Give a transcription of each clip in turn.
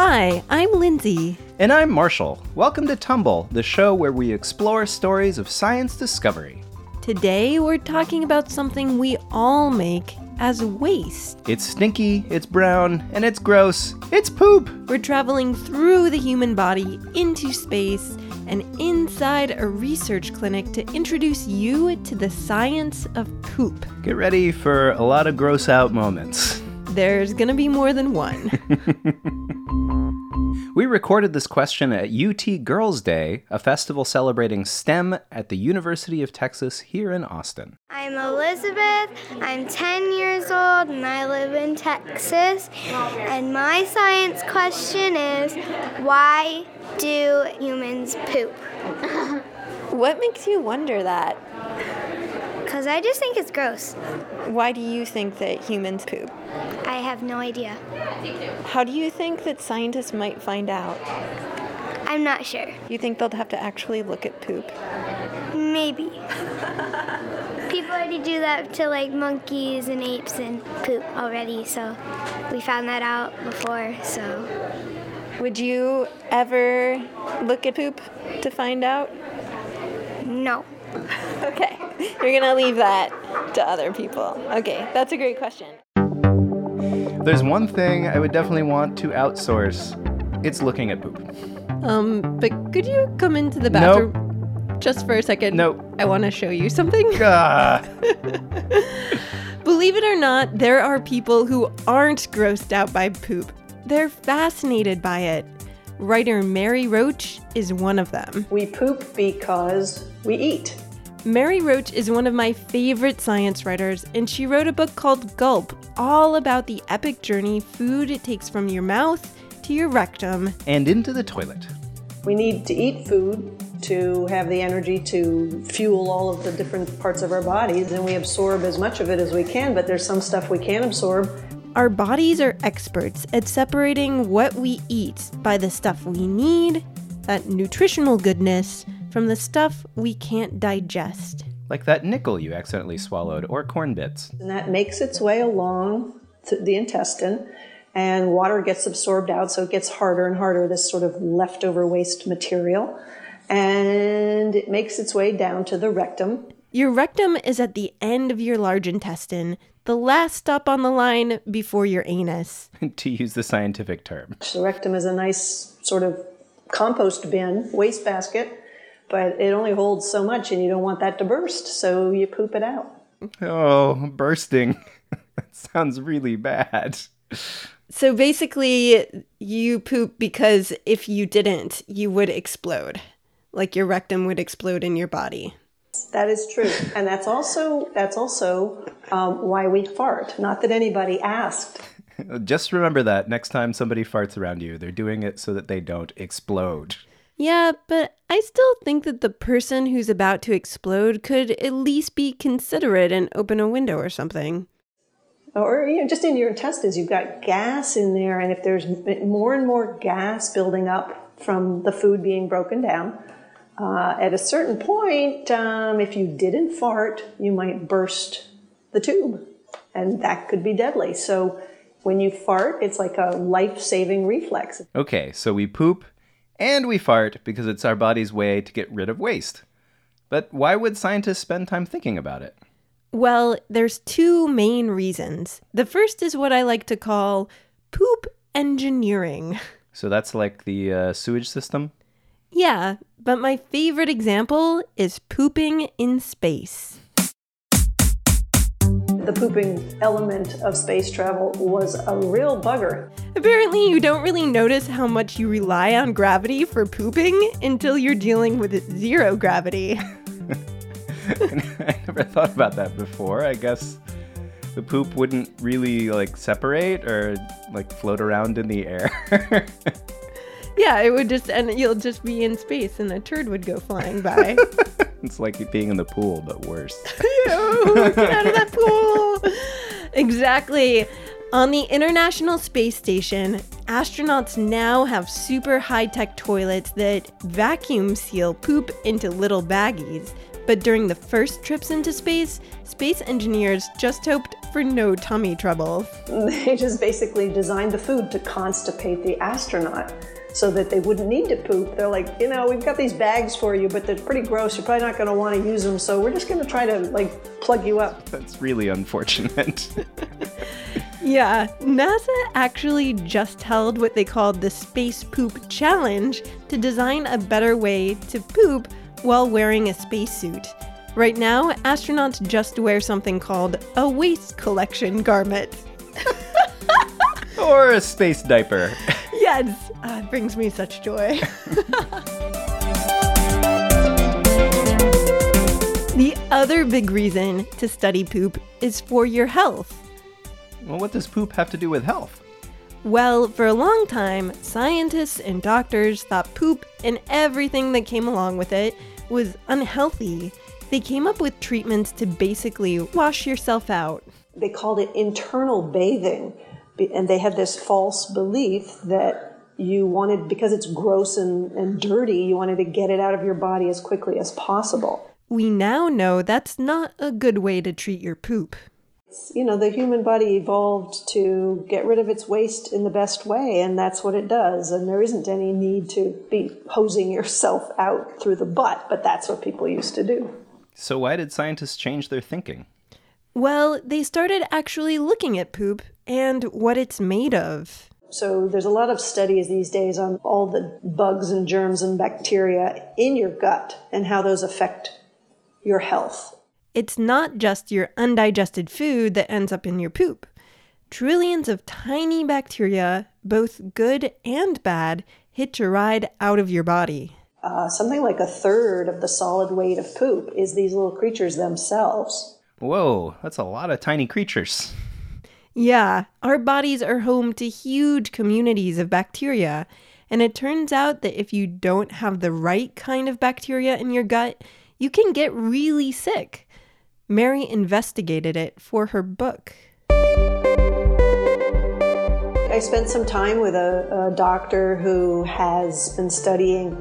Hi, I'm Lindsay. And I'm Marshall. Welcome to Tumble, the show where we explore stories of science discovery. Today we're talking about something we all make as waste. It's stinky, it's brown, and it's gross. It's poop! We're traveling through the human body into space and inside a research clinic to introduce you to the science of poop. Get ready for a lot of gross out moments. There's gonna be more than one. We recorded this question at UT Girls Day, a festival celebrating STEM at the University of Texas here in Austin. I'm Elizabeth. I'm 10 years old and I live in Texas. And my science question is why do humans poop? what makes you wonder that? I just think it's gross. Why do you think that humans poop? I have no idea. How do you think that scientists might find out? I'm not sure. You think they'll have to actually look at poop? Maybe. People already do that to like monkeys and apes and poop already, so we found that out before, so. Would you ever look at poop to find out? No. Okay. You're going to leave that to other people. Okay, that's a great question. There's one thing I would definitely want to outsource. It's looking at poop. Um, but could you come into the bathroom nope. just for a second? Nope. I want to show you something. Ah. Believe it or not, there are people who aren't grossed out by poop. They're fascinated by it. Writer Mary Roach is one of them. We poop because we eat. Mary Roach is one of my favorite science writers, and she wrote a book called Gulp, all about the epic journey food takes from your mouth to your rectum and into the toilet. We need to eat food to have the energy to fuel all of the different parts of our bodies, and we absorb as much of it as we can, but there's some stuff we can't absorb. Our bodies are experts at separating what we eat by the stuff we need, that nutritional goodness, from the stuff we can't digest. Like that nickel you accidentally swallowed, or corn bits. And that makes its way along the intestine, and water gets absorbed out, so it gets harder and harder, this sort of leftover waste material. And it makes its way down to the rectum. Your rectum is at the end of your large intestine, the last stop on the line before your anus. to use the scientific term. The rectum is a nice sort of compost bin, waste basket but it only holds so much and you don't want that to burst, so you poop it out. Oh, bursting. that sounds really bad. So basically, you poop because if you didn't, you would explode. Like your rectum would explode in your body. That is true, and that's also that's also um, why we fart. Not that anybody asked. Just remember that next time somebody farts around you, they're doing it so that they don't explode. Yeah, but I still think that the person who's about to explode could at least be considerate and open a window or something. Or you know, just in your intestines, you've got gas in there, and if there's more and more gas building up from the food being broken down, uh, at a certain point, um, if you didn't fart, you might burst the tube, and that could be deadly. So when you fart, it's like a life saving reflex. Okay, so we poop and we fart because it's our body's way to get rid of waste. But why would scientists spend time thinking about it? Well, there's two main reasons. The first is what I like to call poop engineering. So that's like the uh, sewage system? Yeah, but my favorite example is pooping in space the pooping element of space travel was a real bugger. Apparently, you don't really notice how much you rely on gravity for pooping until you're dealing with zero gravity. I never thought about that before. I guess the poop wouldn't really like separate or like float around in the air. yeah, it would just, and you'll just be in space and a turd would go flying by. it's like being in the pool, but worse. Ew, get out of that pool. exactly. On the International Space Station, astronauts now have super high tech toilets that vacuum seal poop into little baggies. But during the first trips into space, space engineers just hoped for no tummy trouble. They just basically designed the food to constipate the astronaut so that they wouldn't need to poop. They're like, you know, we've got these bags for you, but they're pretty gross. You're probably not going to want to use them, so we're just going to try to like plug you up. That's really unfortunate. Yeah, NASA actually just held what they called the Space Poop Challenge to design a better way to poop while wearing a spacesuit. Right now, astronauts just wear something called a waste collection garment. or a space diaper. Yes, uh, it brings me such joy. the other big reason to study poop is for your health. Well, what does poop have to do with health? Well, for a long time, scientists and doctors thought poop and everything that came along with it was unhealthy. They came up with treatments to basically wash yourself out. They called it internal bathing, and they had this false belief that you wanted, because it's gross and, and dirty, you wanted to get it out of your body as quickly as possible. We now know that's not a good way to treat your poop. You know, the human body evolved to get rid of its waste in the best way, and that's what it does. And there isn't any need to be hosing yourself out through the butt, but that's what people used to do. So, why did scientists change their thinking? Well, they started actually looking at poop and what it's made of. So there's a lot of studies these days on all the bugs and germs and bacteria in your gut and how those affect your health. It's not just your undigested food that ends up in your poop. Trillions of tiny bacteria, both good and bad, hitch a ride out of your body. Uh, something like a third of the solid weight of poop is these little creatures themselves. Whoa, that's a lot of tiny creatures. Yeah, our bodies are home to huge communities of bacteria. And it turns out that if you don't have the right kind of bacteria in your gut, you can get really sick. Mary investigated it for her book. I spent some time with a, a doctor who has been studying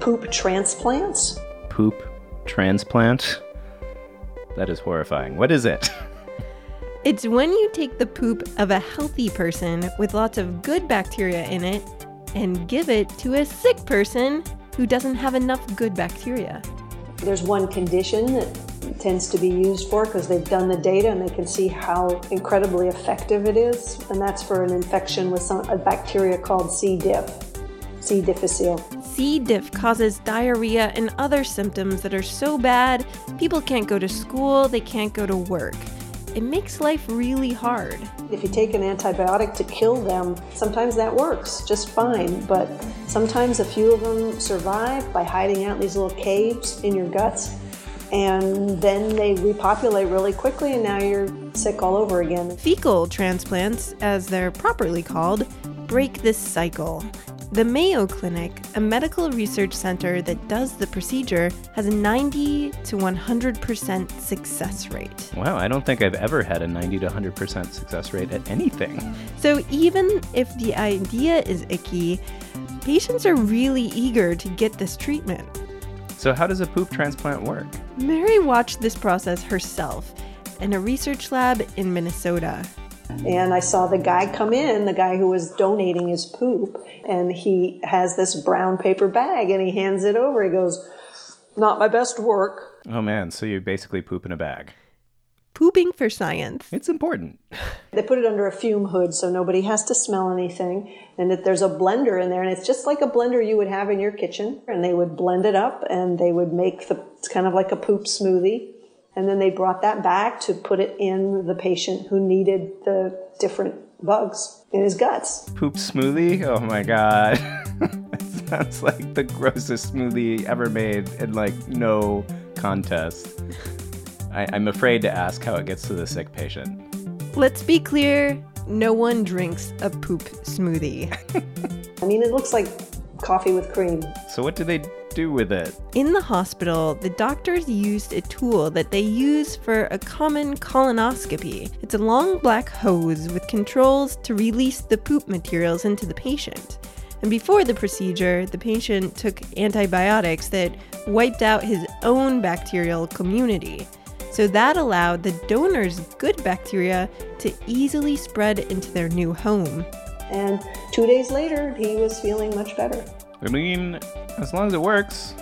poop transplants. Poop transplant? That is horrifying. What is it? It's when you take the poop of a healthy person with lots of good bacteria in it and give it to a sick person who doesn't have enough good bacteria. There's one condition that tends to be used for because they've done the data and they can see how incredibly effective it is, and that's for an infection with some, a bacteria called C. diff, C. difficile. C. diff causes diarrhea and other symptoms that are so bad people can't go to school, they can't go to work. It makes life really hard. If you take an antibiotic to kill them, sometimes that works just fine, but sometimes a few of them survive by hiding out in these little caves in your guts, and then they repopulate really quickly, and now you're sick all over again. Fecal transplants, as they're properly called, break this cycle. The Mayo Clinic, a medical research center that does the procedure, has a 90 to 100% success rate. Wow, I don't think I've ever had a 90 to 100% success rate at anything. So even if the idea is icky, patients are really eager to get this treatment. So, how does a poop transplant work? Mary watched this process herself in a research lab in Minnesota. Mm-hmm. And I saw the guy come in, the guy who was donating his poop, and he has this brown paper bag and he hands it over. He goes, Not my best work. Oh man, so you basically poop in a bag. Pooping for science. It's important. They put it under a fume hood so nobody has to smell anything. And that there's a blender in there, and it's just like a blender you would have in your kitchen. And they would blend it up and they would make the, it's kind of like a poop smoothie. And then they brought that back to put it in the patient who needed the different bugs in his guts. Poop smoothie? Oh my god. that sounds like the grossest smoothie ever made in like no contest. I, I'm afraid to ask how it gets to the sick patient. Let's be clear no one drinks a poop smoothie. I mean, it looks like coffee with cream. So what do they do with it? In the hospital, the doctors used a tool that they use for a common colonoscopy. It's a long black hose with controls to release the poop materials into the patient. And before the procedure, the patient took antibiotics that wiped out his own bacterial community. So that allowed the donor's good bacteria to easily spread into their new home. And two days later, he was feeling much better. I mean, as long as it works.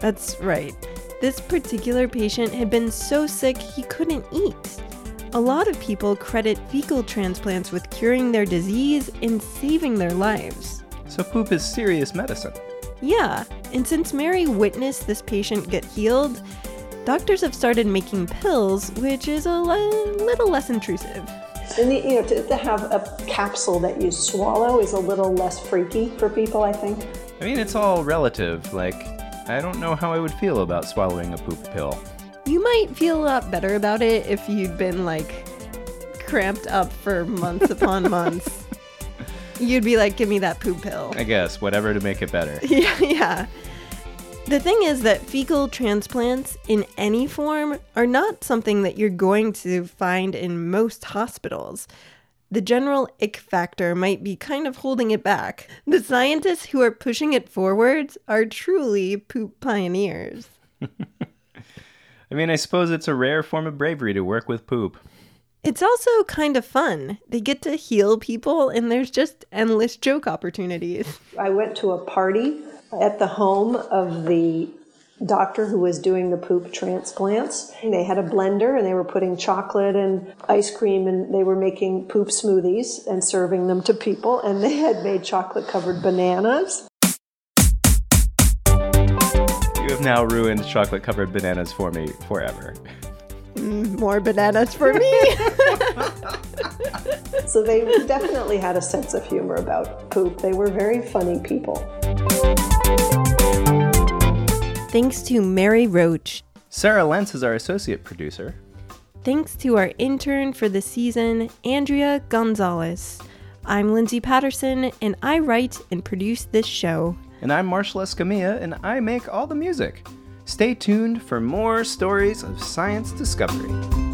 That's right. This particular patient had been so sick he couldn't eat. A lot of people credit fecal transplants with curing their disease and saving their lives. So poop is serious medicine. Yeah, and since Mary witnessed this patient get healed, doctors have started making pills, which is a le- little less intrusive. And the, you know, to, to have a capsule that you swallow is a little less freaky for people, I think. I mean, it's all relative. Like, I don't know how I would feel about swallowing a poop pill. You might feel a lot better about it if you'd been like cramped up for months upon months. You'd be like, give me that poop pill. I guess, whatever to make it better. Yeah, yeah. The thing is that fecal transplants in any form are not something that you're going to find in most hospitals. The general ick factor might be kind of holding it back. The scientists who are pushing it forwards are truly poop pioneers. I mean, I suppose it's a rare form of bravery to work with poop. It's also kind of fun. They get to heal people, and there's just endless joke opportunities. I went to a party at the home of the doctor who was doing the poop transplants. They had a blender and they were putting chocolate and ice cream and they were making poop smoothies and serving them to people. And they had made chocolate covered bananas. You have now ruined chocolate covered bananas for me forever. Mm, more bananas for me. So they definitely had a sense of humor about poop. They were very funny people. Thanks to Mary Roach. Sarah Lentz is our associate producer. Thanks to our intern for the season, Andrea Gonzalez. I'm Lindsay Patterson, and I write and produce this show. And I'm Marshall Escamilla, and I make all the music. Stay tuned for more stories of science discovery.